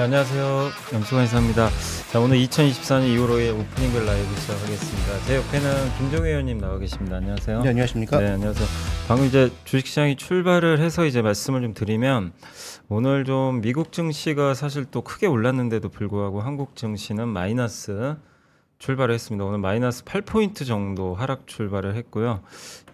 네, 안녕하세요. 염수관 이사입니다. 자, 오늘 2024년 2월 5일 오프닝글 라이브 시작하겠습니다. 제 옆에는 김종혜 의원님 나와 계십니다. 안녕하세요. 네, 안녕하십니까? 네, 안녕하세요. 방금 이제 주식시장이 출발을 해서 이제 말씀을 좀 드리면 오늘 좀 미국 증시가 사실 또 크게 올랐는데도 불구하고 한국 증시는 마이너스 출발을 했습니다. 오늘 마이너스 8포인트 정도 하락 출발을 했고요.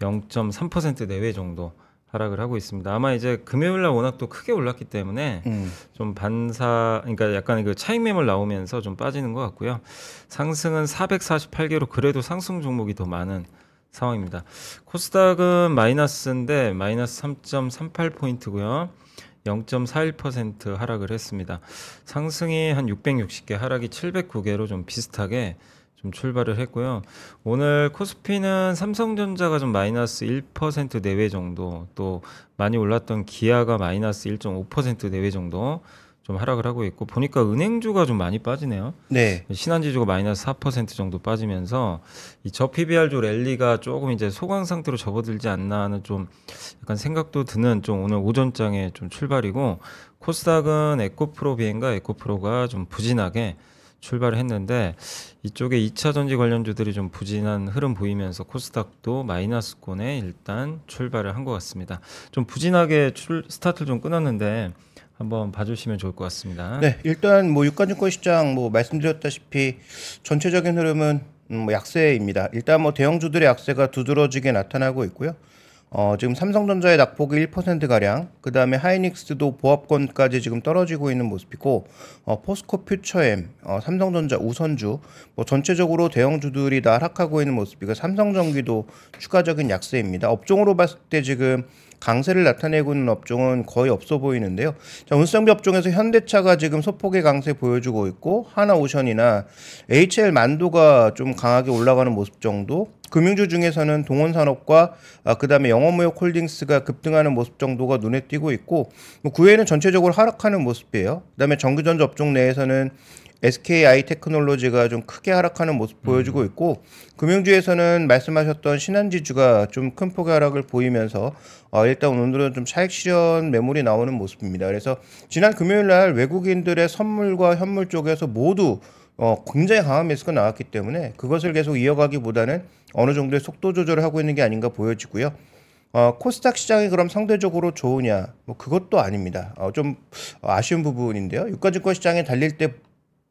0.3% 내외 정도 하락을 하고 있습니다. 아마 이제 금요일 날 워낙 또 크게 올랐기 때문에 음, 좀 반사 그러니까 약간 그 차익 매물 나오면서 좀 빠지는 것 같고요. 상승은 448개로 그래도 상승 종목이 더 많은 상황입니다. 코스닥은 마이너스인데 마이너스 3.38 포인트고요. 0.41% 하락을 했습니다. 상승이 한 660개, 하락이 709개로 좀 비슷하게 좀 출발을 했고요. 오늘 코스피는 삼성전자가 좀 마이너스 1% 내외 정도, 또 많이 올랐던 기아가 마이너스 1.5% 내외 정도 좀 하락을 하고 있고 보니까 은행주가 좀 많이 빠지네요. 네, 신한지주가 마이너스 4% 정도 빠지면서 이 저PBR조 랠리가 조금 이제 소강 상태로 접어들지 않나 하는 좀 약간 생각도 드는 좀 오늘 오전장에 좀 출발이고 코스닥은 에코프로 비행과 에코프로가 좀 부진하게 출발을 했는데 이쪽에 2차 전지 관련주들이 좀 부진한 흐름 보이면서 코스닥도 마이너스권에 일단 출발을 한 것 같습니다. 좀 부진하게 출, 스타트를 좀 끊었는데 한번 봐주시면 좋을 것 같습니다. 네, 일단 뭐 유가증권 시장 뭐 말씀드렸다시피 전체적인 흐름은 음, 뭐 약세입니다. 일단 뭐 대형주들의 약세가 두드러지게 나타나고 있고요. 어, 지금 삼성전자의 낙폭이 1% 가량, 그 다음에 하이닉스도 보합권까지 지금 떨어지고 있는 모습이고, 어, 포스코 퓨처엠, 어, 삼성전자 우선주, 뭐 전체적으로 대형주들이 다 하락하고 있는 모습이고, 삼성전기도 추가적인 약세입니다. 업종으로 봤을 때 지금 강세를 나타내고 있는 업종은 거의 없어 보이는데요. 자, 운수장비 업종에서 현대차가 지금 소폭의 강세 보여주고 있고 하나오션이나 HL 만도가 좀 강하게 올라가는 모습 정도. 금융주 중에서는 동원산업과 아, 그다음에 영어무역 홀딩스가 급등하는 모습 정도가 눈에 띄고 있고 뭐그 외에는 전체적으로 하락하는 모습이에요. 그다음에 전기전자 업종 내에서는 SKI 테크놀로지가 좀 크게 하락하는 모습 보여주고 있고 금융주에서는 말씀하셨던 신한지주가 좀 큰 폭의 하락을 보이면서 어, 일단 오늘은 좀 차익 실현 매물이 나오는 모습입니다. 그래서 지난 금요일 날 외국인들의 선물과 현물 쪽에서 모두 어, 굉장히 강한 매수가 나왔기 때문에 그것을 계속 이어가기보다는 어느 정도의 속도 조절을 하고 있는 게 아닌가 보여지고요. 어, 코스닥 시장이 그럼 상대적으로 좋으냐? 뭐 그것도 아닙니다. 어, 좀 아쉬운 부분인데요. 유가증권 시장에 달릴 때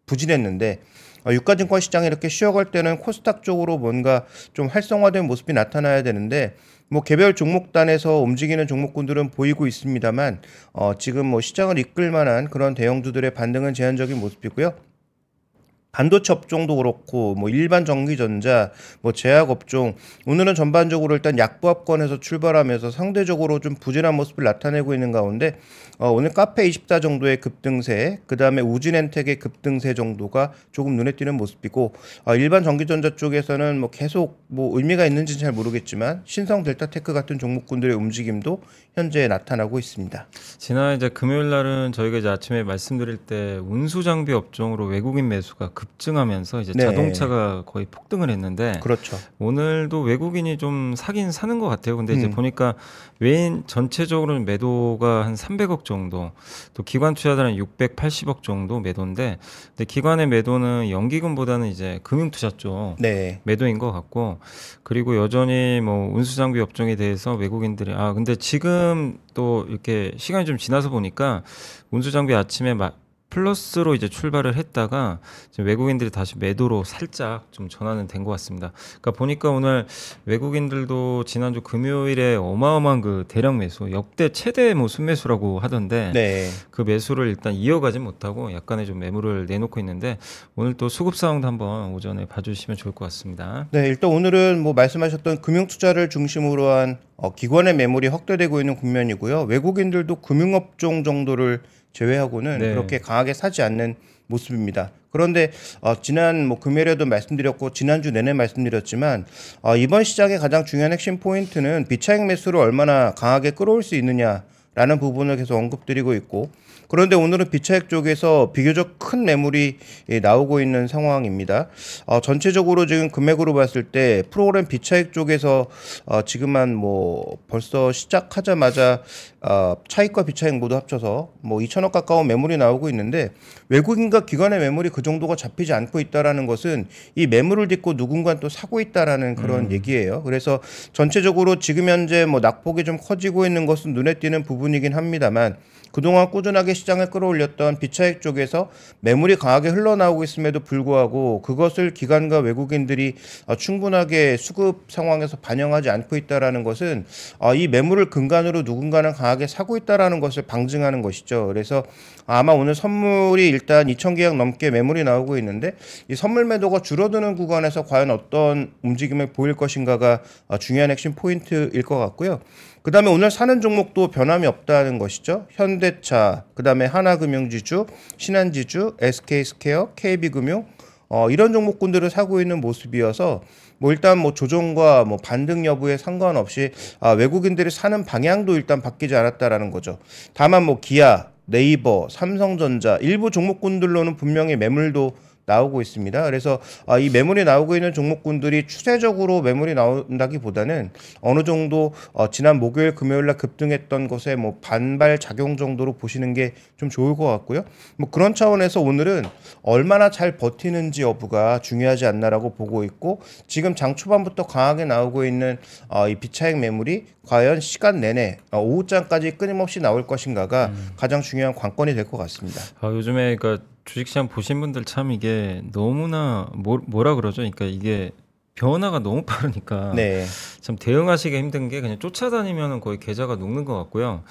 부진했는데 어, 유가증권 시장이 이렇게 쉬어갈 때는 코스닥 쪽으로 뭔가 좀 활성화된 모습이 나타나야 되는데 뭐 개별 종목단에서 움직이는 종목군들은 보이고 있습니다만 어, 지금 뭐 시장을 이끌 만한 그런 대형주들의 반등은 제한적인 모습이고요. 반도체 업종도 그렇고 뭐 일반 전기전자, 뭐 제약 업종 오늘은 전반적으로 일단 약부합권에서 출발하면서 상대적으로 좀 부진한 모습을 나타내고 있는 가운데 어, 오늘 카페 24 정도의 급등세, 그 다음에 우진엔텍의 급등세 정도가 조금 눈에 띄는 모습이고 어, 일반 전기전자 쪽에서는 뭐 계속 뭐 의미가 있는지는 잘 모르겠지만 신성 델타테크 같은 종목군들의 움직임도 현재 나타나고 있습니다. 지난 이제 금요일 날은 저희가 이제 아침에 말씀드릴 때 운수 장비 업종으로 외국인 매수가 급 증하면서 이제 네. 자동차가 거의 폭등을 했는데 그렇죠. 오늘도 외국인이 좀 사긴 사는 것 같아요. 근데 이제 음. 보니까 외인 전체적으로는 매도가 한 300억 정도, 또 기관 투자자는 680억 정도 매도인데, 근데 기관의 매도는 연기금보다는 이제 금융 투자 쪽 네. 매도인 것 같고, 그리고 여전히 뭐 운수 장비 업종에 대해서 외국인들이 아 근데 지금 또 이렇게 시간이 좀 지나서 보니까 운수 장비 아침에 마, 플러스로 이제 출발을 했다가 지금 외국인들이 다시 매도로 살짝 좀 전환은 된 것 같습니다. 그러니까 보니까 오늘 외국인들도 지난주 금요일에 어마어마한 그 대량 매수, 역대 최대 뭐 순매수라고 하던데 네. 그 매수를 일단 이어가지 못하고 약간의 좀 매물을 내놓고 있는데 오늘 또 수급 상황도 한번 오전에 봐주시면 좋을 것 같습니다. 네, 일단 오늘은 뭐 말씀하셨던 금융 투자를 중심으로 한 어, 기관의 매물이 확대되고 있는 국면이고요. 외국인들도 금융업종 정도를 제외하고는 네. 그렇게 강하게 사지 않는 모습입니다. 그런데 어, 지난 뭐 금요일에도 말씀드렸고 지난주 내내 말씀드렸지만 어, 이번 시장의 가장 중요한 핵심 포인트는 비차익 매수를 얼마나 강하게 끌어올 수 있느냐라는 부분을 계속 언급드리고 있고 그런데 오늘은 비차익 쪽에서 비교적 큰 매물이 예, 나오고 있는 상황입니다. 어, 전체적으로 지금 금액으로 봤을 때 프로그램 비차익 쪽에서 어, 지금만 뭐 벌써 시작하자마자 어, 차익과 비차익 모두 합쳐서 뭐 2천억 가까운 매물이 나오고 있는데 외국인과 기관의 매물이 그 정도가 잡히지 않고 있다라는 것은 이 매물을 딛고 누군가 또 사고 있다라는 그런 얘기예요. 그래서 전체적으로 지금 현재 뭐 낙폭이 좀 커지고 있는 것은 눈에 띄는 부분이긴 합니다만 그동안 꾸준하게 시장을 끌어올렸던 비차익 쪽에서 매물이 강하게 흘러나오고 있음에도 불구하고 그것을 기관과 외국인들이 어, 충분하게 수급 상황에서 반영하지 않고 있다라는 것은 어, 이 매물을 근간으로 누군가는 강하게 사고 있다라는 것을 방증하는 것이죠. 그래서 아마 오늘 선물이 일단 2천 계약 넘게 매물이 나오고 있는데 이 선물 매도가 줄어드는 구간에서 과연 어떤 움직임을 보일 것인가가 어, 중요한 핵심 포인트일 것 같고요. 그 다음에 오늘 사는 종목도 변함이 없다는 것이죠. 현대차, 그 다음에 하나금융지주, 신한지주, SK스퀘어, KB금융, 어, 이런 종목군들을 사고 있는 모습이어서 뭐 일단 뭐 조정과 뭐 반등 여부에 상관없이 아, 외국인들이 사는 방향도 일단 바뀌지 않았다라는 거죠. 다만 뭐 기아, 네이버, 삼성전자 일부 종목군들로는 분명히 매물도 나오고 있습니다. 그래서 아, 이 매물이 나오고 있는 종목군들이 추세적으로 매물이 나온다기보다는 어느 정도 어, 지난 목요일 금요일 날 급등했던 것에 뭐 반발 작용 정도로 보시는 게 좀 좋을 것 같고요. 뭐 그런 차원에서 오늘은 얼마나 잘 버티는지 여부가 중요하지 않나라고 보고 있고 지금 장 초반부터 강하게 나오고 있는 어, 이 비차익 매물이 과연 시간 내내 어, 오후장까지 끊임없이 나올 것인가가 가장 중요한 관건이 될 것 같습니다. 아, 요즘에 그러니까 주식 시장 보신 분들 참 이게 너무나 뭐, 뭐라 그러죠? 그러니까 이게 변화가 너무 빠르니까 네. 참 대응하시기 힘든 게 그냥 쫓아다니면 거의 계좌가 녹는 것 같고요.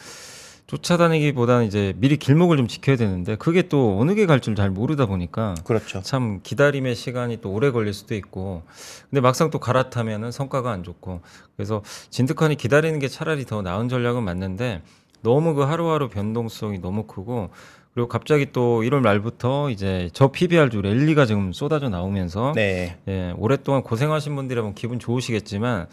쫓아다니기보다는 이제 미리 길목을 좀 지켜야 되는데 그게 또 어느 게 갈 줄 잘 모르다 보니까 그렇죠. 참 기다림의 시간이 또 오래 걸릴 수도 있고 근데 막상 또 갈아타면은 성과가 안 좋고 그래서 진득하니 기다리는 게 차라리 더 나은 전략은 맞는데 너무 그 하루하루 변동성이 너무 크고 그리고 갑자기 또 1월 말부터 이제 저 PBR 주 랠리가 지금 쏟아져 나오면서 네. 예, 오랫동안 고생하신 분들이라면 기분 좋으시겠지만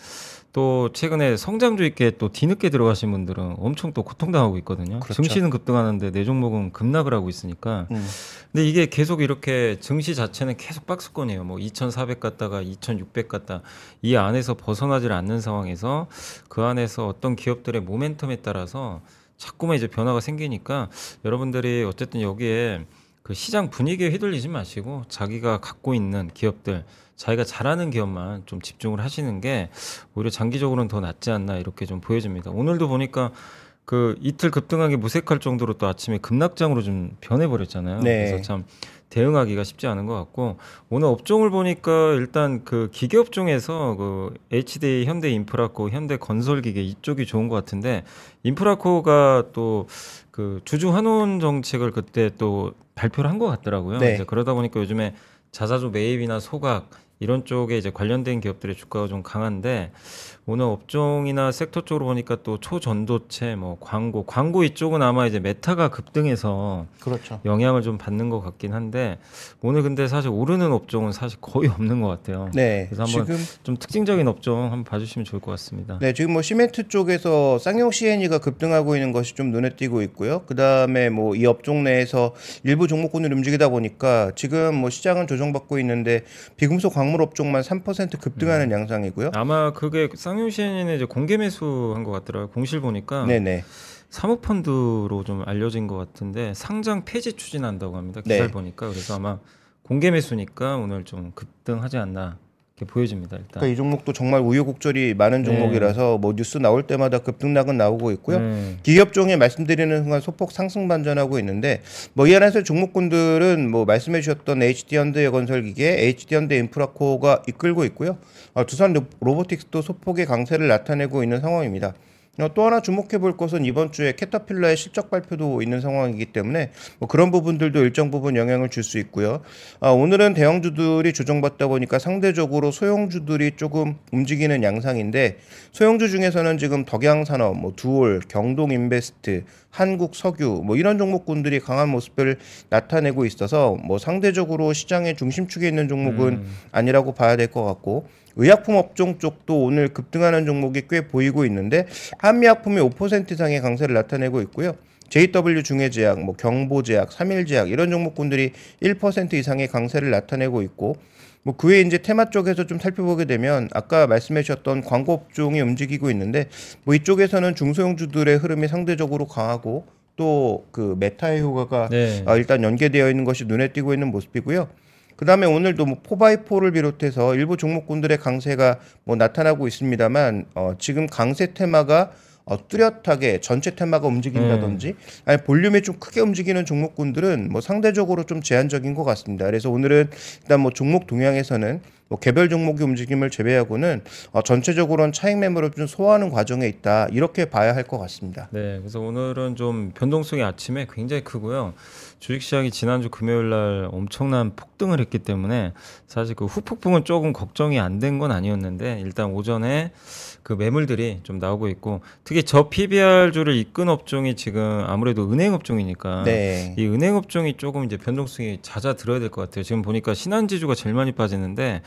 또 최근에 성장주 있게 또 뒤늦게 들어가신 분들은 엄청 또 고통당하고 있거든요. 그렇죠. 증시는 급등하는데 내 종목은 급락을 하고 있으니까. 음. 근데 이게 계속 이렇게 증시 자체는 계속 박스권이에요. 뭐 2,400 갔다가 2,600 갔다 이 안에서 벗어나질 않는 상황에서 그 안에서 어떤 기업들의 모멘텀에 따라서 자꾸만 이제 변화가 생기니까 여러분들이 어쨌든 여기에 그 시장 분위기에 휘둘리지 마시고 자기가 갖고 있는 기업들 자기가 잘하는 기업만 좀 집중을 하시는 게 오히려 장기적으로는 더 낫지 않나 이렇게 좀 보여집니다. 오늘도 보니까 그 이틀 급등하기 무색할 정도로 또 아침에 급락장으로 좀 변해버렸잖아요. 네. 그래서 참 대응하기가 쉽지 않은 것 같고 오늘 업종을 보니까 일단 그 기계업 중에서 그 HD 현대 인프라코 현대 건설 기계 이쪽이 좋은 것 같은데 인프라코가 또 그 주주 환원 정책을 그때 또 발표를 한 것 같더라고요. 네. 이제 그러다 보니까 요즘에 자사주 매입이나 소각 이런 쪽에 이제 관련된 기업들의 주가가 좀 강한데 오늘 업종이나 섹터 쪽으로 보니까 또 초전도체 뭐 광고 광고 이쪽은 아마 이제 메타가 급등해서 그렇죠. 영향을 좀 받는 것 같긴 한데 오늘 근데 사실 오르는 업종은 사실 거의 없는 것 같아요. 네. 그래서 한번 지금 좀 특징적인 업종 한번 봐주시면 좋을 것 같습니다. 네, 지금 뭐 시멘트 쪽에서 쌍용C&E가 급등하고 있는 것이 좀 눈에 띄고 있고요. 그 다음에 뭐 이 업종 내에서 일부 종목군을 움직이다 보니까 지금 뭐 시장은 조정받고 있는데 비금속 광물 업종만 3% 급등하는 음. 양상이고요. 아마 그게 쌍용시엔이는 이제 공개 매수한 것 같더라고요. 공실 보니까 네네. 사모펀드로 좀 알려진 것 같은데 상장 폐지 추진한다고 합니다. 기사를 네. 보니까 그래서 아마 공개 매수니까 오늘 좀 급등하지 않나 보여집니다. 일단. 그러니까 이 종목도 정말 우여곡절이 많은 네. 종목이라서 뭐 뉴스 나올 때마다 급등락은 나오고 있고요. 네. 기업종에 말씀드리는 순간 소폭 상승 반전하고 있는데 뭐 이 안에서 종목군들은 뭐 말씀해 주셨던 HD 현대 건설기계, HD 현대 인프라코가 이끌고 있고요. 어, 두산 로- 로보틱스도 소폭의 강세를 나타내고 있는 상황입니다. 어, 또 하나 주목해 볼 것은 이번 주에 캐터필러의 실적 발표도 있는 상황이기 때문에 뭐 그런 부분들도 일정 부분 영향을 줄 수 있고요. 아, 오늘은 대형주들이 조정받다 보니까 상대적으로 소형주들이 조금 움직이는 양상인데 소형주 중에서는 지금 덕양산업, 뭐 두올, 경동인베스트, 한국석유 뭐 이런 종목군들이 강한 모습을 나타내고 있어서 뭐 상대적으로 시장의 중심축에 있는 종목은 음. 아니라고 봐야 될 것 같고 의약품 업종 쪽도 오늘 급등하는 종목이 꽤 보이고 있는데 한미약품이 5% 이상의 강세를 나타내고 있고요. JW 중해제약, 뭐 경보제약, 삼일제약 이런 종목군들이 1% 이상의 강세를 나타내고 있고 뭐 그외 이제 테마 쪽에서 좀 살펴보게 되면 아까 말씀해 주셨던 광고 업종이 움직이고 있는데 뭐 이쪽에서는 중소형주들의 흐름이 상대적으로 강하고 또 그 메타의 효과가 네. 아, 일단 연계되어 있는 것이 눈에 띄고 있는 모습이고요. 그 다음에 오늘도 뭐 포바이포를 비롯해서 일부 종목군들의 강세가 뭐 나타나고 있습니다만 어, 지금 강세 테마가 어, 뚜렷하게 전체 테마가 움직인다든지 아니 볼륨이 좀 크게 움직이는 종목군들은 뭐 상대적으로 좀 제한적인 것 같습니다. 그래서 오늘은 일단 뭐 종목 동향에서는 뭐 개별 종목의 움직임을 제외하고는 어, 전체적으로는 차익 매물을 좀 소화하는 과정에 있다 이렇게 봐야 할 것 같습니다. 네, 그래서 오늘은 좀 변동성이 아침에 굉장히 크고요. 주식시장이 지난주 금요일 날 엄청난 폭등을 했기 때문에 사실 그 후폭풍은 조금 걱정이 안 된 건 아니었는데 일단 오전에 그 매물들이 좀 나오고 있고 특히 저 PBR주를 이끈 업종이 지금 아무래도 은행 업종이니까 네. 이 은행 업종이 조금 이제 변동성이 잦아들어야 될 것 같아요. 지금 보니까 신한지주가 제일 많이 빠지는데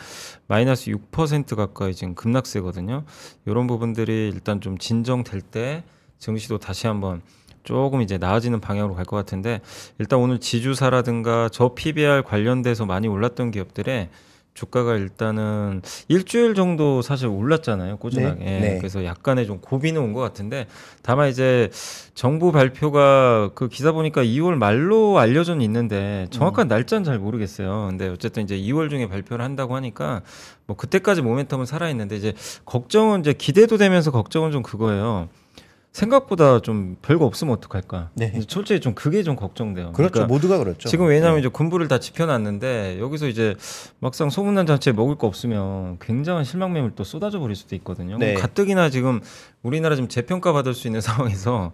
마이너스 6% 가까이 지금 급락세거든요. 이런 부분들이 일단 좀 진정될 때 증시도 다시 한번 조금 이제 나아지는 방향으로 갈 것 같은데 일단 오늘 지주사라든가 저 PBR 관련돼서 많이 올랐던 기업들의 주가가 일단은 일주일 정도 사실 올랐잖아요 꾸준하게. 네, 네. 그래서 약간의 좀 고비는 온 것 같은데 다만 이제 정부 발표가 그 기사 보니까 2월 말로 알려져 있는데 정확한 날짜는 잘 모르겠어요. 근데 어쨌든 이제 2월 중에 발표를 한다고 하니까 뭐 그때까지 모멘텀은 살아 있는데 이제 걱정은 이제 기대도 되면서 걱정은 좀 그거예요 생각보다 좀 별거 없으면 어떡할까 네. 솔직히 좀 그게 좀 걱정돼요 그렇죠. 그러니까 모두가 그렇죠. 지금 왜냐하면 네. 이제 군부를 다 지펴놨는데 여기서 이제 막상 소문난 잔치에 먹을 거 없으면 굉장한 실망 매물 또 쏟아져 버릴 수도 있거든요. 네. 가뜩이나 지금 우리나라 지금 재평가 받을 수 있는 상황에서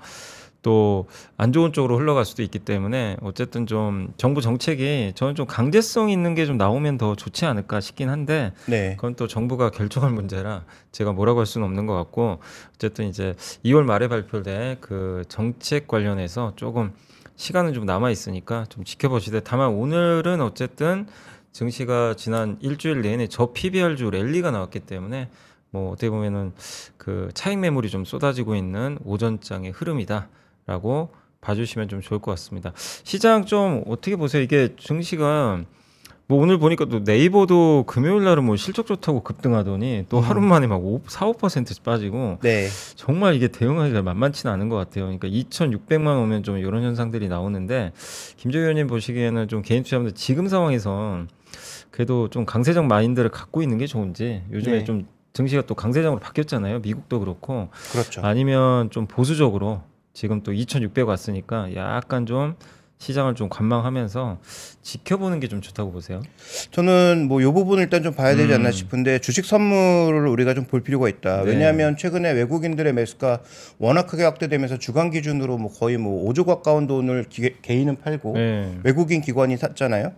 또 안 좋은 쪽으로 흘러갈 수도 있기 때문에 어쨌든 좀 정부 정책이 저는 좀 강제성 있는 게 좀 나오면 더 좋지 않을까 싶긴 한데 네. 그건 또 정부가 결정할 문제라 제가 뭐라고 할 수는 없는 것 같고 어쨌든 이제 2월 말에 발표될 그 정책 관련해서 조금 시간은 좀 남아 있으니까 좀 지켜보시되 다만 오늘은 어쨌든 증시가 지난 일주일 내내 저 PBR주 랠리가 나왔기 때문에 뭐 어떻게 보면은 그 차익 매물이 좀 쏟아지고 있는 오전장의 흐름이다 라고 봐주시면 좀 좋을 것 같습니다. 시장 좀 어떻게 보세요? 이게 증시가 뭐 오늘 보니까 또 네이버도 금요일 날은 뭐 실적 좋다고 급등하더니 또 하루 만에 막 5, 4, 5% 빠지고 네. 정말 이게 대응하기가 만만치는 않은 것 같아요. 그러니까 2,600만 오면 좀 이런 현상들이 나오는데 김재희 의원님 보시기에는 좀 개인 투자자분들 지금 상황에서 그래도 좀 강세적 마인드를 갖고 있는 게 좋은지 요즘에 네. 좀 증시가 또 강세적으로 바뀌었잖아요. 미국도 그렇고 그렇죠. 아니면 좀 보수적으로 지금 또 2,600 왔으니까 약간 좀 시장을 좀 관망하면서 지켜보는 게 좀 좋다고 보세요. 저는 뭐 요 부분을 일단 좀 봐야 되지 않나 음. 싶은데 주식 선물을 우리가 좀 볼 필요가 있다. 네. 왜냐하면 최근에 외국인들의 매수가 워낙 크게 확대되면서 주간 기준으로 뭐 거의 뭐 5조 가까운 돈을 기, 개인은 팔고 네. 외국인 기관이 샀잖아요.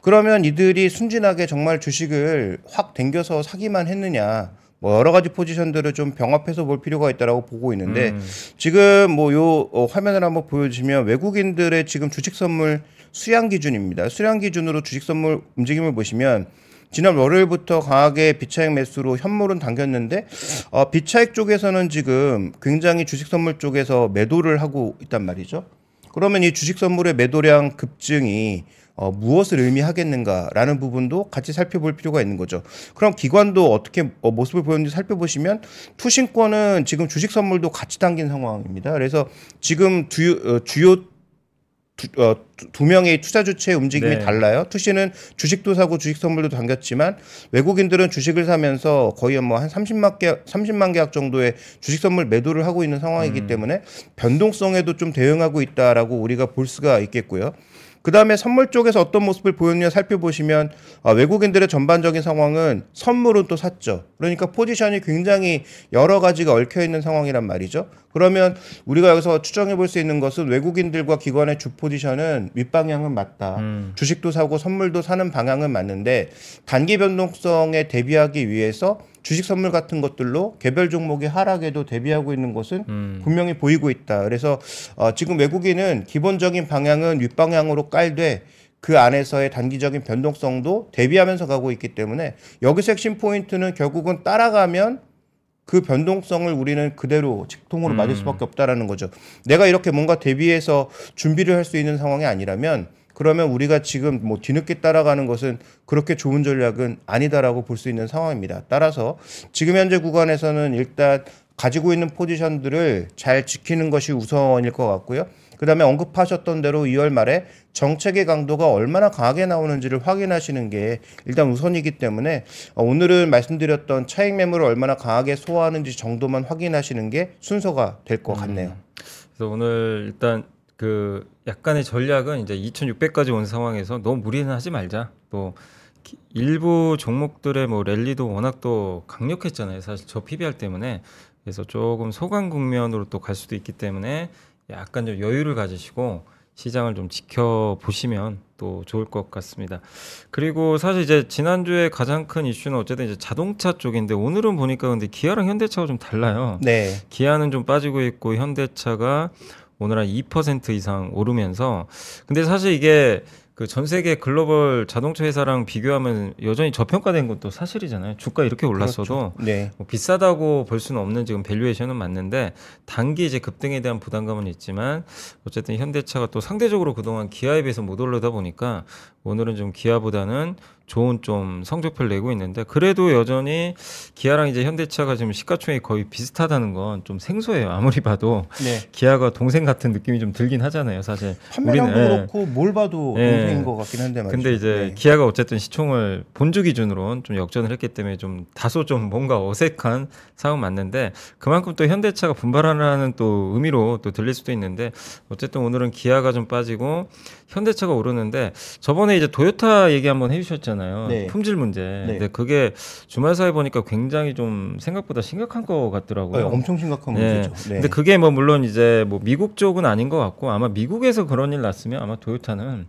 그러면 이들이 순진하게 정말 주식을 확 댕겨서 사기만 했느냐? 뭐 여러 가지 포지션들을 좀 병합해서 볼 필요가 있다라고 보고 있는데 음. 지금 뭐 요 화면을 한번 보여주시면 외국인들의 지금 주식 선물 수량 기준입니다. 수량 기준으로 주식 선물 움직임을 보시면 지난 월요일부터 강하게 비차익 매수로 현물은 당겼는데 어, 비차익 쪽에서는 지금 굉장히 주식 선물 쪽에서 매도를 하고 있단 말이죠. 그러면 이 주식 선물의 매도량 급증이 어, 무엇을 의미하겠는가라는 부분도 같이 살펴볼 필요가 있는 거죠. 그럼 기관도 어떻게 어, 모습을 보였는지 살펴보시면 투신권은 지금 주식 선물도 같이 당긴 상황입니다. 그래서 지금 주, 어, 주요 두, 어, 두- 두 명의 투자 주체의 움직임이 네. 달라요. 투시는 주식도 사고 주식 선물도 당겼지만 외국인들은 주식을 사면서 거의 뭐 한 30만 계약, 30만 계약 정도의 주식 선물 매도를 하고 있는 상황이기 때문에 변동성에도 좀 대응하고 있다라고 우리가 볼 수가 있겠고요. 그 다음에 선물 쪽에서 어떤 모습을 보였느냐 살펴보시면 아, 외국인들의 전반적인 상황은 선물은 또 샀죠. 그러니까 포지션이 굉장히 여러 가지가 얽혀 있는 상황이란 말이죠. 그러면 우리가 여기서 추정해 볼 수 있는 것은 외국인들과 기관의 주 포지션은 윗방향은 맞다. 음. 주식도 사고 선물도 사는 방향은 맞는데 단기 변동성에 대비하기 위해서 주식 선물 같은 것들로 개별 종목의 하락에도 대비하고 있는 것은 음. 분명히 보이고 있다. 그래서 어, 지금 외국인은 기본적인 방향은 윗방향으로 깔되 그 안에서의 단기적인 변동성도 대비하면서 가고 있기 때문에 여기서 핵심 포인트는 결국은 따라가면 그 변동성을 우리는 그대로 직통으로 맞을 수밖에 없다라는 거죠. 내가 이렇게 뭔가 대비해서 준비를 할 수 있는 상황이 아니라면 그러면 우리가 지금 뭐 뒤늦게 따라가는 것은 그렇게 좋은 전략은 아니다라고 볼 수 있는 상황입니다. 따라서 지금 현재 구간에서는 일단 가지고 있는 포지션들을 잘 지키는 것이 우선일 것 같고요. 그 다음에 언급하셨던 대로 2월 말에 정책의 강도가 얼마나 강하게 나오는지를 확인하시는 게 일단 우선이기 때문에 어, 오늘은 말씀드렸던 차익 매물을 얼마나 강하게 소화하는지 정도만 확인하시는 게 순서가 될 것 같네요. 그래서 오늘 일단 그 약간의 전략은 이제 2,600까지 온 상황에서 너무 무리는 하지 말자. 또 기- 일부 종목들의 뭐 랠리도 워낙 또 강력했잖아요. 사실 저 PBR 때문에 그래서 조금 소강 국면으로 또 갈 수도 있기 때문에 약간 좀 여유를 가지시고 시장을 좀 지켜 보시면 또 좋을 것 같습니다. 그리고 사실 이제 지난주에 가장 큰 이슈는 어쨌든 이제 자동차 쪽인데 오늘은 보니까 근데 기아랑 현대차가 좀 달라요. 네. 기아는 좀 빠지고 있고 현대차가 오늘 한 2% 이상 오르면서 근데 사실 이게 그 전 세계 글로벌 자동차 회사랑 비교하면 여전히 저평가된 것도 사실이잖아요. 주가 이렇게 올랐어도 네. 뭐 비싸다고 볼 수는 없는 지금 밸류에이션은 맞는데 단기 이제 급등에 대한 부담감은 있지만 어쨌든 현대차가 또 상대적으로 그동안 기아에 비해서 못 오르다 보니까 오늘은 좀 기아보다는 좋은 좀 성적표를 내고 있는데 그래도 여전히 기아랑 이제 현대차가 지금 시가총액이 거의 비슷하다는 건 좀 생소해요. 아무리 봐도 네. 기아가 동생 같은 느낌이 좀 들긴 하잖아요. 사실 판매량도 우리는, 예. 그렇고 뭘 봐도 예. 동생인 것 같긴 한데 말이죠. 근데 이제 네. 기아가 어쨌든 시총을 본주 기준으로는 좀 역전을 했기 때문에 좀 다소 좀 뭔가 어색한 상황 맞는데 그만큼 또 현대차가 분발하라는 또 의미로 또 들릴 수도 있는데 어쨌든 오늘은 기아가 좀 빠지고 현대차가 오르는데 저번에 이제 도요타 얘기 한번 해주셨잖아요. 네. 품질 문제. 근데 그게 주말 사이 보니까 굉장히 좀 생각보다 심각한 것 같더라고요. 네, 엄청 심각한 네. 문제죠. 네. 근데 그게 뭐 물론 이제 뭐 미국 쪽은 아닌 것 같고 아마 미국에서 그런 일 났으면 아마 도요타는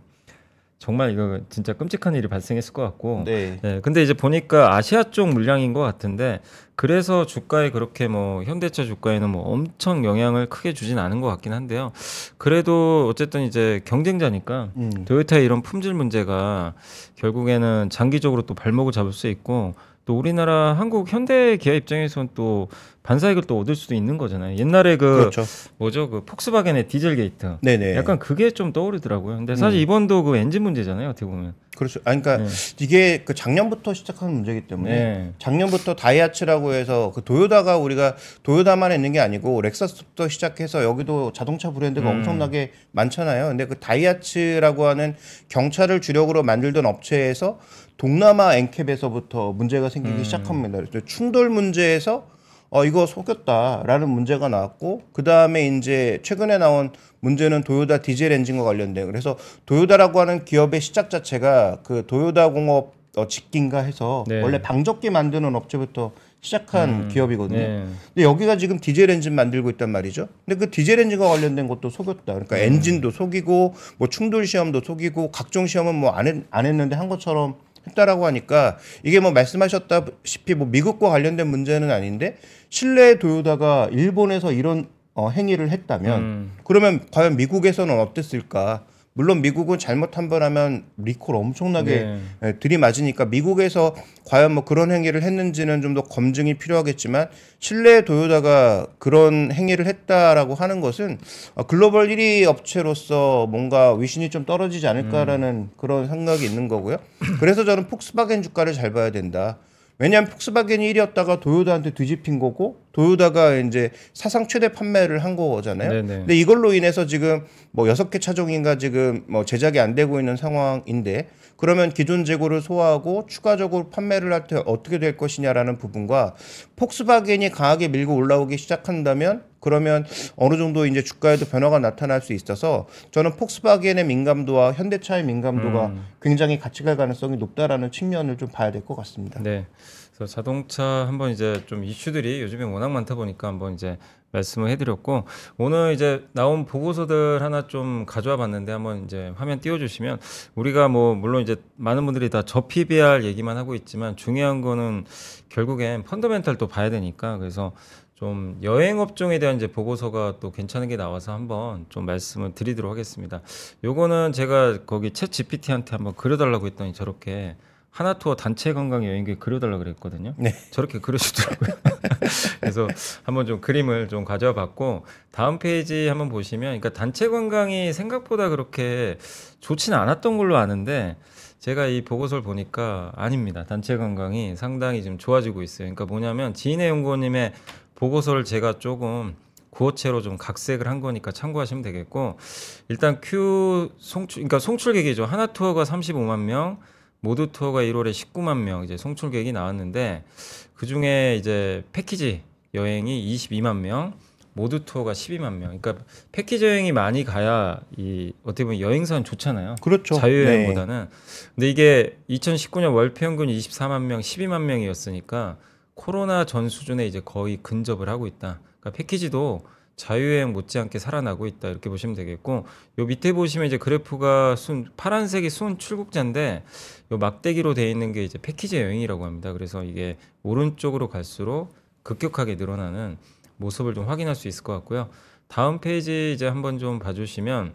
정말 이거 진짜 끔찍한 일이 발생했을 것 같고. 네. 네, 근데 이제 보니까 아시아 쪽 물량인 것 같은데 그래서 주가에 그렇게 뭐 현대차 주가에는 뭐 엄청 영향을 크게 주진 않은 것 같긴 한데요. 그래도 어쨌든 이제 경쟁자니까 음. 도요타의 이런 품질 문제가 결국에는 장기적으로 또 발목을 잡을 수 있고 또 우리나라 한국 현대 기아 입장에서는 또 반사이익을 또 얻을 수도 있는 거잖아요. 옛날에 그 그렇죠. 뭐죠 그 폭스바겐의 디젤 게이트. 네네. 약간 그게 좀 떠오르더라고요. 근데 사실 음. 이번도 그 엔진 문제잖아요. 어떻게 보면. 그렇죠. 아 그러니까 네. 이게 그 작년부터 시작한 문제이기 때문에 네. 작년부터 다이아츠라고 해서 그 도요다가 우리가 도요다만 있는 게 아니고 렉서스부터 시작해서 여기도 자동차 브랜드가 음. 엄청나게 많잖아요. 근데 그 다이아츠라고 하는 경차를 주력으로 만들던 업체에서 동남아 엔캡에서부터 문제가 생기기 음. 시작합니다. 그래서 충돌 문제에서 어 이거 속였다라는 문제가 나왔고 그 다음에 이제 최근에 나온 문제는 도요다 디젤 엔진과 관련된 그래서 도요다라고 하는 기업의 시작 자체가 그 도요다 공업 어, 직기인가 해서 네. 원래 방적기 만드는 업체부터 시작한 음. 기업이거든요. 네. 근데 여기가 지금 디젤 엔진 만들고 있단 말이죠. 근데 그 디젤 엔진과 관련된 것도 속였다. 그러니까 엔진도 속이고 뭐 충돌 시험도 속이고 각종 시험은 뭐 안 안 했는데 한 것처럼 했다라고 하니까 이게 뭐 말씀하셨다시피 뭐 미국과 관련된 문제는 아닌데 실내 도요다가 일본에서 이런 어, 행위를 했다면 음. 그러면 과연 미국에서는 어땠을까? 물론 미국은 잘못 한 번 하면 리콜 엄청나게 네. 예, 들이맞으니까 미국에서 과연 뭐 그런 행위를 했는지는 좀 더 검증이 필요하겠지만 실내 도요다가 그런 행위를 했다라고 하는 것은 어, 글로벌 1위 업체로서 뭔가 위신이 좀 떨어지지 않을까라는 그런 생각이 있는 거고요. 그래서 저는 폭스바겐 주가를 잘 봐야 된다. 왜냐하면 폭스바겐이 1위였다가 도요다한테 뒤집힌 거고 도요다가 이제 사상 최대 판매를 한 거잖아요. 네네. 근데 이걸로 인해서 지금 뭐 여섯 개 차종인가 지금 뭐 제작이 안 되고 있는 상황인데 그러면 기존 재고를 소화하고 추가적으로 판매를 할 때 어떻게 될 것이냐라는 부분과 폭스바겐이 강하게 밀고 올라오기 시작한다면 그러면 어느 정도 이제 주가에도 변화가 나타날 수 있어서 저는 폭스바겐의 민감도와 현대차의 민감도가 음. 굉장히 같이 갈 가능성이 높다라는 측면을 좀 봐야 될 것 같습니다. 네. 그래서 자동차 한번 이제 좀 이슈들이 요즘에 워낙 많다 보니까 한번 이제 말씀을 해드렸고 오늘 이제 나온 보고서들 하나 좀 가져와 봤는데 한번 이제 화면 띄워주시면 우리가 뭐 물론 이제 많은 분들이 다 저 PBR 얘기만 하고 있지만 중요한 거는 결국엔 펀더멘탈 또 봐야 되니까 그래서 좀 여행 업종에 대한 이제 보고서가 또 괜찮은 게 나와서 한번 좀 말씀을 드리도록 하겠습니다. 요거는 제가 거기 챗 GPT한테 한번 그려달라고 했더니 저렇게 하나투어 단체 관광 여행기 그려달라 그랬거든요. 네. 저렇게 그려주더라고요. 그래서 한번 좀 그림을 좀 가져와 봤고 다음 페이지 한번 보시면 그러니까 단체 관광이 생각보다 그렇게 좋지는 않았던 걸로 아는데 제가 이 보고서를 보니까 아닙니다. 단체 관광이 상당히 좀 좋아지고 있어요. 그러니까 뭐냐면 지인의 연구원님의 보고서를 제가 조금 구어체로 좀 각색을 한 거니까 참고하시면 되겠고 일단 Q 송출 그러니까 송출객이죠. 하나 투어가 35만 명, 모두 투어가 1월에 19만 명 이제 송출객이 나왔는데 그 중에 이제 패키지 여행이 22만 명, 모두 투어가 12만 명. 그러니까 패키지 여행이 많이 가야 이 어떻게 보면 여행사는 좋잖아요. 그렇죠. 자유여행보다는. 근데 이게 2019년 월 평균 24만 명, 12만 명이었으니까 코로나 전 수준에 이제 거의 근접을 하고 있다. 그러니까 패키지도 자유여행 못지않게 살아나고 있다 이렇게 보시면 되겠고 요 밑에 보시면 이제 그래프가 순 파란색이 순 출국자인데 요 막대기로 돼 있는 게 이제 패키지 여행이라고 합니다. 그래서 이게 오른쪽으로 갈수록 급격하게 늘어나는 모습을 좀 확인할 수 있을 것 같고요. 다음 페이지 이제 한번 좀 봐주시면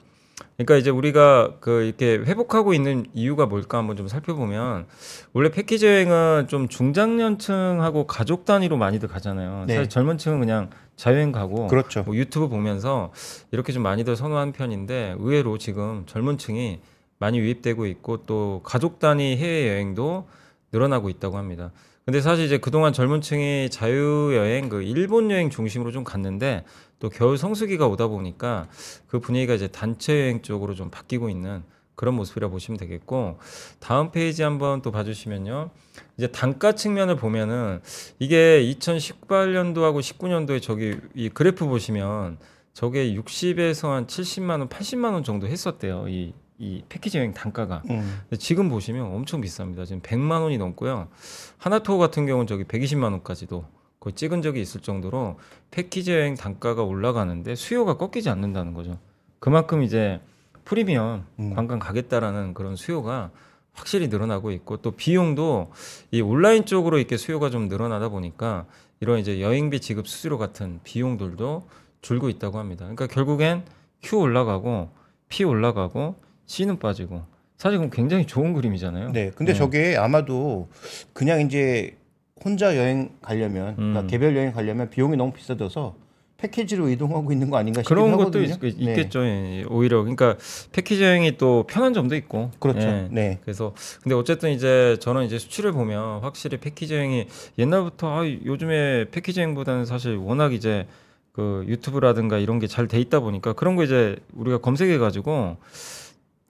그러니까 이제 우리가 그 이렇게 회복하고 있는 이유가 뭘까 한번 좀 살펴보면 원래 패키지 여행은 좀 중장년층하고 가족 단위로 많이들 가잖아요. 네. 사실 젊은 층은 그냥 자유여행 가고 그렇죠. 뭐 유튜브 보면서 이렇게 좀 많이들 선호한 편인데 의외로 지금 젊은 층이 많이 유입되고 있고 또 가족 단위 해외 여행도 늘어나고 있다고 합니다. 근데 사실 이제 그동안 젊은 층이 자유 여행 그 일본 여행 중심으로 좀 갔는데 또 겨울 성수기가 오다 보니까 그 분위기가 이제 단체 여행 쪽으로 좀 바뀌고 있는 그런 모습이라 보시면 되겠고 다음 페이지 한번 또 봐주시면요. 이제 단가 측면을 보면은 이게 2018년도하고 19년도에 저기 이 그래프 보시면 저게 60에서 한 70만 원, 80만 원 정도 했었대요. 이, 이 패키지 여행 단가가. 음. 지금 보시면 엄청 비쌉니다. 지금 100만 원이 넘고요. 하나투어 같은 경우는 저기 120만 원까지도 거의 찍은 적이 있을 정도로 패키지 여행 단가가 올라가는데 수요가 꺾이지 않는다는 거죠. 그만큼 이제 프리미엄 음. 관광 가겠다라는 그런 수요가 확실히 늘어나고 있고 또 비용도 이 온라인 쪽으로 이렇게 수요가 좀 늘어나다 보니까 이런 이제 여행비 지급 수수료 같은 비용들도 줄고 있다고 합니다. 그러니까 결국엔 Q 올라가고 P 올라가고 C는 빠지고 사실 그럼 굉장히 좋은 그림이잖아요. 네. 근데 저게 아마도 그냥 이제 혼자 여행 가려면 그러니까 음. 개별 여행 가려면 비용이 너무 비싸져서 패키지로 이동하고 있는 거 아닌가 싶기도 그런 것도 하거든요. 있, 네. 있겠죠. 예, 오히려 그러니까 패키지 여행이 또 편한 점도 있고. 그렇죠. 예. 네. 그래서 근데 어쨌든 이제 저는 이제 수치를 보면 확실히 패키지 여행이 옛날부터 아, 요즘에 패키지 여행보다는 사실 워낙 이제 그 유튜브라든가 이런 게 잘 돼 있다 보니까 그런 거 이제 우리가 검색해 가지고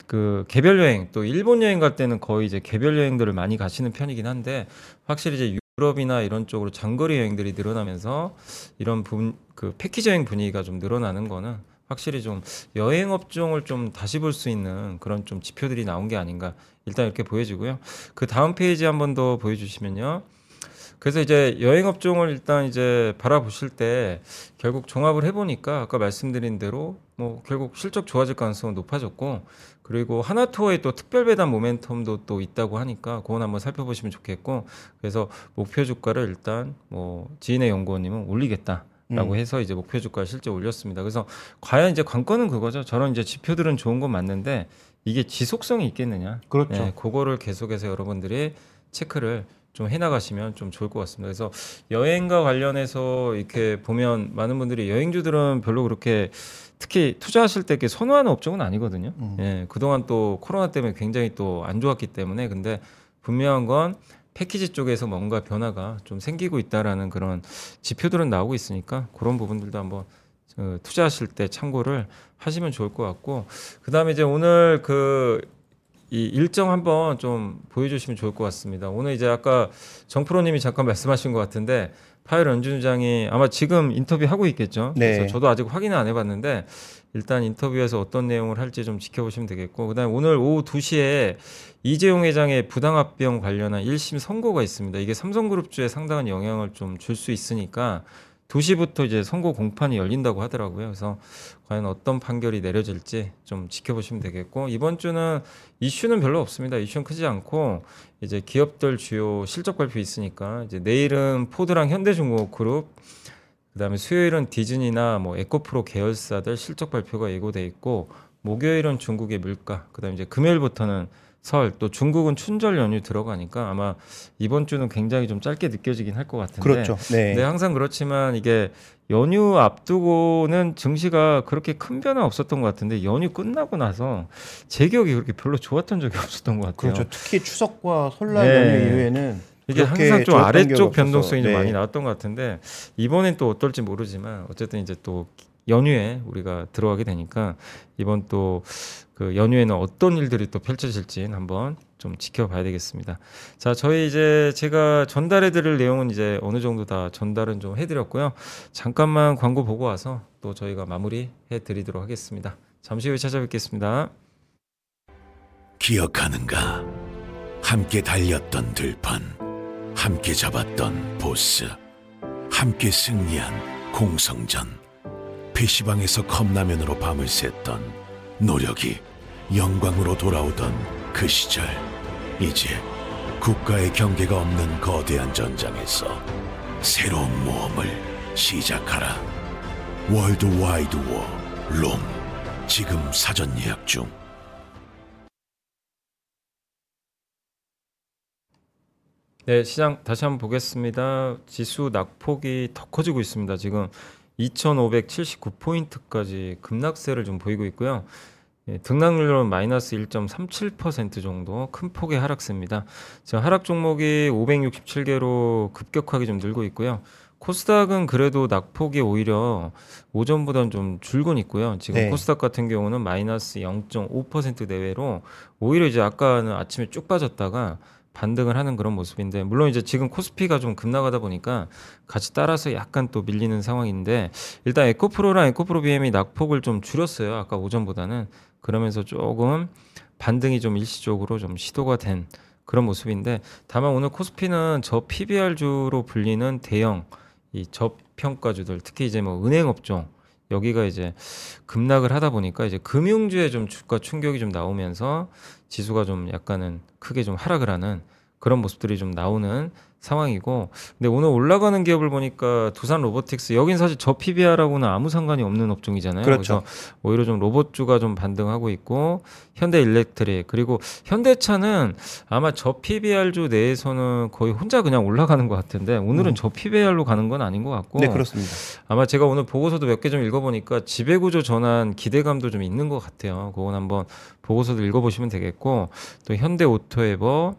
그 개별 여행 또 일본 여행 갈 때는 거의 이제 개별 여행들을 많이 가시는 편이긴 한데 확실히 이제 유럽이나 이런 쪽으로 장거리 여행들이 늘어나면서 이런 분, 그 패키지 여행 분위기가 좀 늘어나는 거는 확실히 좀 여행 업종을 좀 다시 볼 수 있는 그런 좀 지표들이 나온 게 아닌가 일단 이렇게 보여지고요. 그 다음 페이지 한 번 더 보여주시면요. 그래서 이제 여행 업종을 일단 이제 바라보실 때 결국 종합을 해보니까 아까 말씀드린 대로 뭐 결국 실적 좋아질 가능성은 높아졌고 그리고 하나투어의 또 특별 배당 모멘텀도 또 있다고 하니까 그건 한번 살펴보시면 좋겠고 그래서 목표 주가를 일단 뭐 지인의 연구원님은 올리겠다. 라고 해서 이제 목표 주가를 실제 올렸습니다. 그래서 과연 이제 관건은 그거죠. 저런 이제 지표들은 좋은 건 맞는데 이게 지속성이 있겠느냐. 그렇죠. 네, 그거를 계속해서 여러분들이 체크를 좀 해나가시면 좀 좋을 것 같습니다. 그래서 여행과 관련해서 이렇게 보면 많은 분들이 여행주들은 별로 그렇게 특히 투자하실 때 이렇게 선호하는 업종은 아니거든요. 음. 예, 그동안 또 코로나 때문에 굉장히 또 안 좋았기 때문에 근데 분명한 건 패키지 쪽에서 뭔가 변화가 좀 생기고 있다라는 그런 지표들은 나오고 있으니까 그런 부분들도 한번 어, 투자하실 때 참고를 하시면 좋을 것 같고 그다음에 이제 오늘 그 이 일정 한번 좀 보여주시면 좋을 것 같습니다. 오늘 이제 아까 정프로님이 잠깐 말씀하신 것 같은데 파일 연준장이 아마 지금 인터뷰 하고 있겠죠. 네. 그래서 저도 아직 확인을 안 해봤는데 일단 인터뷰에서 어떤 내용을 할지 좀 지켜보시면 되겠고 그다음에 오늘 오후 2시에 이재용 회장의 부당합병 관련한 1심 선고가 있습니다. 이게 삼성그룹주에 상당한 영향을 좀 줄 수 있으니까 2시부터 이제 선고 공판이 열린다고 하더라고요. 그래서 과연 어떤 판결이 내려질지 좀 지켜보시면 되겠고 이번 주는 이슈는 별로 없습니다. 이슈는 크지 않고 이제 기업들 주요 실적 발표 있으니까 이제 내일은 포드랑 현대중공업그룹 그다음에 수요일은 디즈니나 뭐 에코프로 계열사들 실적 발표가 예고돼 있고 목요일은 중국의 물가 그다음에 이제 금요일부터는 설 또 중국은 춘절 연휴 들어가니까 아마 이번 주는 굉장히 좀 짧게 느껴지긴 할 것 같은데 그렇죠. 네. 네, 항상 그렇지만 이게 연휴 앞두고는 증시가 그렇게 큰 변화 없었던 것 같은데 연휴 끝나고 나서 제 기억이 그렇게 별로 좋았던 적이 없었던 것 같아요. 그렇죠. 특히 추석과 설날 네. 연휴 이후에는 이게 항상 좀 아래쪽. 변동성이 좀 네. 많이 나왔던 것 같은데 이번엔 또 어떨지 모르지만 어쨌든 이제 또 연휴에 우리가 들어가게 되니까 이번 또 그 연휴에는 어떤 일들이 또 펼쳐질지 한번 좀 지켜봐야 되겠습니다. 자, 저희 이제 제가 전달해 드릴 내용은 이제 어느 정도 다 전달은 좀 해드렸고요. 잠깐만 광고 보고 와서 또 저희가 마무리 해 드리도록 하겠습니다. 잠시 후에 찾아뵙겠습니다. 기억하는가? 함께 달렸던 들판, 함께 잡았던 보스, 함께 승리한 공성전, PC방에서 컵라면으로 밤을 샜던 노력이 영광으로 돌아오던 그 시절. 이제 국가의 경계가 없는 거대한 전장에서 새로운 모험을 시작하라. World Wide War ROM. 지금 사전 예약 중. 네, 시장 다시 한번 보겠습니다. 지수 낙폭이 더 커지고 있습니다. 지금 2,579포인트까지 급락세를 좀 보이고 있고요. 예, 등락률은 마이너스 1.37% 정도 큰 폭의 하락세입니다. 지금 하락 종목이 567개로 급격하게 좀 늘고 있고요. 코스닥은 그래도 낙폭이 오히려 오전보다는 좀 줄곤 있고요. 지금 네. 코스닥 같은 경우는 마이너스 0.5% 내외로 오히려 이제 아까는 아침에 쭉 빠졌다가 반등을 하는 그런 모습인데 물론 이제 지금 코스피가 좀 급나가다 보니까 같이 따라서 약간 또 밀리는 상황인데 일단 에코프로랑 에코프로 BM이 낙폭을 좀 줄였어요. 아까 오전보다는 그러면서 조금 반등이 좀 일시적으로 좀 시도가 된 그런 모습인데 다만 오늘 코스피는 저 PBR주로 불리는 대형 이 저평가주들 특히 이제 뭐 은행 업종 여기가 이제 급락을 하다 보니까 이제 금융주에 좀 주가 충격이 좀 나오면서 지수가 좀 약간은 크게 좀 하락을 하는 그런 모습들이 좀 나오는 상황이고 근데 오늘 올라가는 기업을 보니까 두산 로보틱스 여긴 사실 저 PBR하고는 아무 상관이 없는 업종이잖아요. 그렇죠. 그래서 오히려 좀 로봇주가 좀 반등하고 있고 현대 일렉트릭 그리고 현대차는 아마 저 PBR주 내에서는 거의 혼자 그냥 올라가는 것 같은데 오늘은 음. 저 PBR로 가는 건 아닌 것 같고 네, 그렇습니다. 아마 제가 오늘 보고서도 몇 개 좀 읽어보니까 지배구조 전환 기대감도 좀 있는 것 같아요. 그건 한번 보고서도 읽어보시면 되겠고 또 현대 오토에버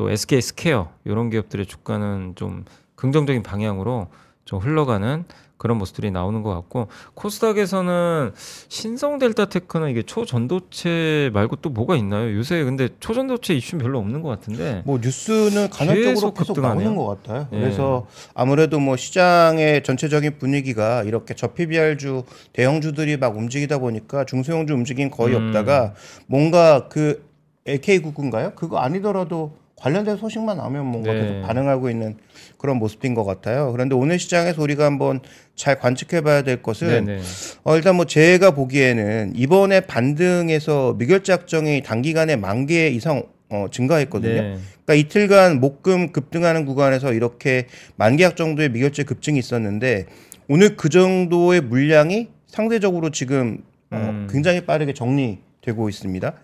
또 SK 스퀘어 이런 기업들의 주가는 좀 긍정적인 방향으로 좀 흘러가는 그런 모습들이 나오는 것 같고 코스닥에서는 신성 델타 테크는 이게 초전도체 말고 또 뭐가 있나요? 요새 근데 초전도체 이슈 별로 없는 것 같은데 뭐 뉴스는 간헐적으로 계속 계속. 나오는 것 같아요. 예. 그래서 아무래도 뭐 시장의 전체적인 분위기가 이렇게 저 PBR주 대형주들이 막 움직이다 보니까 중소형주 움직임 거의 음. 없다가 뭔가 그 LK국인가요? 그거 아니더라도 관련된 소식만 나오면 뭔가 네. 계속 반응하고 있는 그런 모습인 것 같아요. 그런데 오늘 시장에서 우리가 한번 잘 관측해봐야 될 것은 네 네 어, 일단 뭐 제가 보기에는 이번에 반등에서 미결제 확정이 단기간에 만 개 이상 어, 증가했거든요. 네. 그러니까 이틀간 목금 급등하는 구간에서 이렇게 만 계약 정도의 미결제 급증이 있었는데 오늘 그 정도의 물량이 상대적으로 지금 어, 음. 굉장히 빠르게 정리되고 있습니다.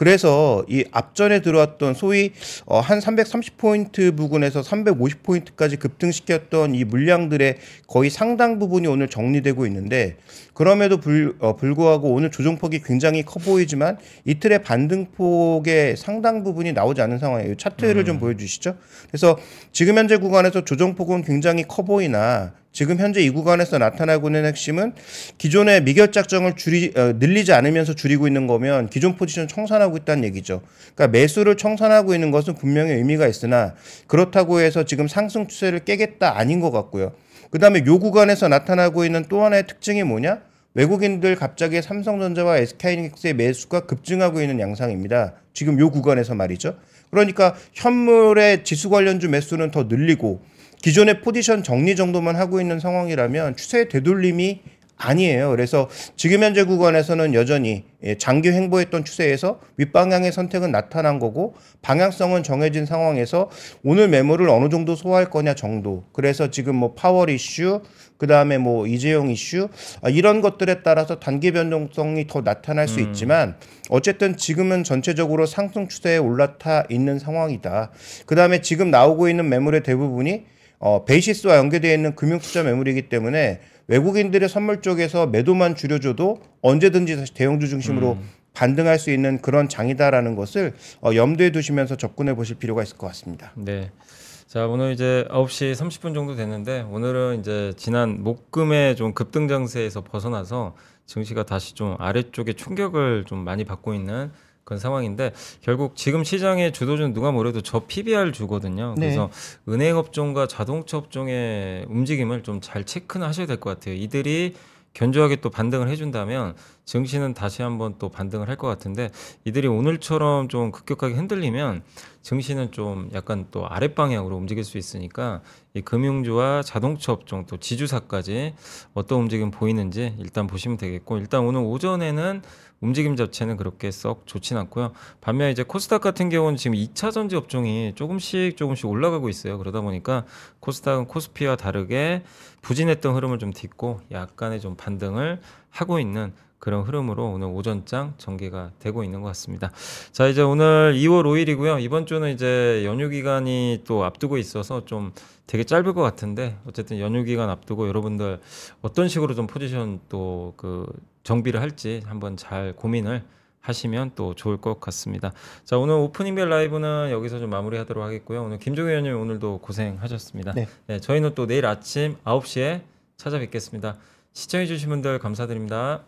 그래서 이 앞전에 들어왔던 소위 어, 한 330포인트 부근에서 350포인트까지 급등시켰던 이 물량들의 거의 상당 부분이 오늘 정리되고 있는데 그럼에도 불, 어, 불구하고 오늘 조정폭이 굉장히 커 보이지만 이틀의 반등폭의 상당 부분이 나오지 않은 상황이에요. 차트를 좀 보여주시죠. 그래서 지금 현재 구간에서 조정폭은 굉장히 커 보이나 지금 현재 이 구간에서 나타나고 있는 핵심은 기존의 미결 작정을 줄이 어, 늘리지 않으면서 줄이고 있는 거면 기존 포지션 청산하고 있다는 얘기죠. 그러니까 매수를 청산하고 있는 것은 분명히 의미가 있으나 그렇다고 해서 지금 상승 추세를 깨겠다 아닌 것 같고요. 그다음에 요 구간에서 나타나고 있는 또 하나의 특징이 뭐냐? 외국인들 갑자기 삼성전자와 SK하이닉스의 매수가 급증하고 있는 양상입니다. 지금 요 구간에서 말이죠. 그러니까 현물의 지수 관련주 매수는 더 늘리고 기존의 포지션 정리 정도만 하고 있는 상황이라면 추세 되돌림이 아니에요. 그래서 지금 현재 구간에서는 여전히 예, 장기 횡보했던 추세에서 윗방향의 선택은 나타난 거고 방향성은 정해진 상황에서 오늘 매물을 어느 정도 소화할 거냐 정도. 그래서 지금 뭐 파월 이슈, 그 다음에 뭐 이재용 이슈 아, 이런 것들에 따라서 단기 변동성이 더 나타날 수 있지만 어쨌든 지금은 전체적으로 상승 추세에 올라타 있는 상황이다. 그 다음에 지금 나오고 있는 매물의 대부분이 어, 베이시스와 연계되어 있는 금융투자 매물이기 때문에 외국인들의 선물 쪽에서 매도만 줄여줘도 언제든지 다시 대형주 중심으로 반등할 수 있는 그런 장이다라는 것을 어, 염두에 두시면서 접근해 보실 필요가 있을 것 같습니다. 네. 자, 오늘 이제 9시 30분 정도 됐는데 오늘은 이제 지난 목금의 좀 급등 장세에서 벗어나서 증시가 다시 좀 아래쪽에 충격을 좀 많이 받고 있는 그런 상황인데 결국 지금 시장의 주도주는 누가 뭐래도 저 PBR 주거든요. 네. 그래서 은행 업종과 자동차 업종의 움직임을 좀 잘 체크는 하셔야 될 것 같아요. 이들이 견조하게 또 반등을 해준다면 증시는 다시 한번 또 반등을 할 것 같은데 이들이 오늘처럼 좀 급격하게 흔들리면 증시는 좀 약간 또 아랫방향으로 움직일 수 있으니까 이 금융주와 자동차 업종 또 지주사까지 어떤 움직임 보이는지 일단 보시면 되겠고 일단 오늘 오전에는 움직임 자체는 그렇게 썩 좋진 않고요. 반면 이제 코스닥 같은 경우는 지금 2차 전지 업종이 조금씩 조금씩 올라가고 있어요. 그러다 보니까 코스닥은 코스피와 다르게 부진했던 흐름을 좀 딛고 약간의 좀 반등을 하고 있는 그런 흐름으로 오늘 오전장 전개가 되고 있는 것 같습니다. 자, 이제 오늘 2월 5일이고요. 이번 주는 이제 연휴 기간이 또 앞두고 있어서 좀 되게 짧을 것 같은데 어쨌든 연휴 기간 앞두고 여러분들 어떤 식으로 좀 포지션 또 그 정비를 할지 한번 잘 고민을 하시면 또 좋을 것 같습니다. 자, 오늘 오프닝별 라이브는 여기서 좀 마무리하도록 하겠고요. 오늘 김종현 의원님 오늘도 고생하셨습니다. 네. 네, 저희는 또 내일 아침 9시에 찾아뵙겠습니다. 시청해주신 분들 감사드립니다.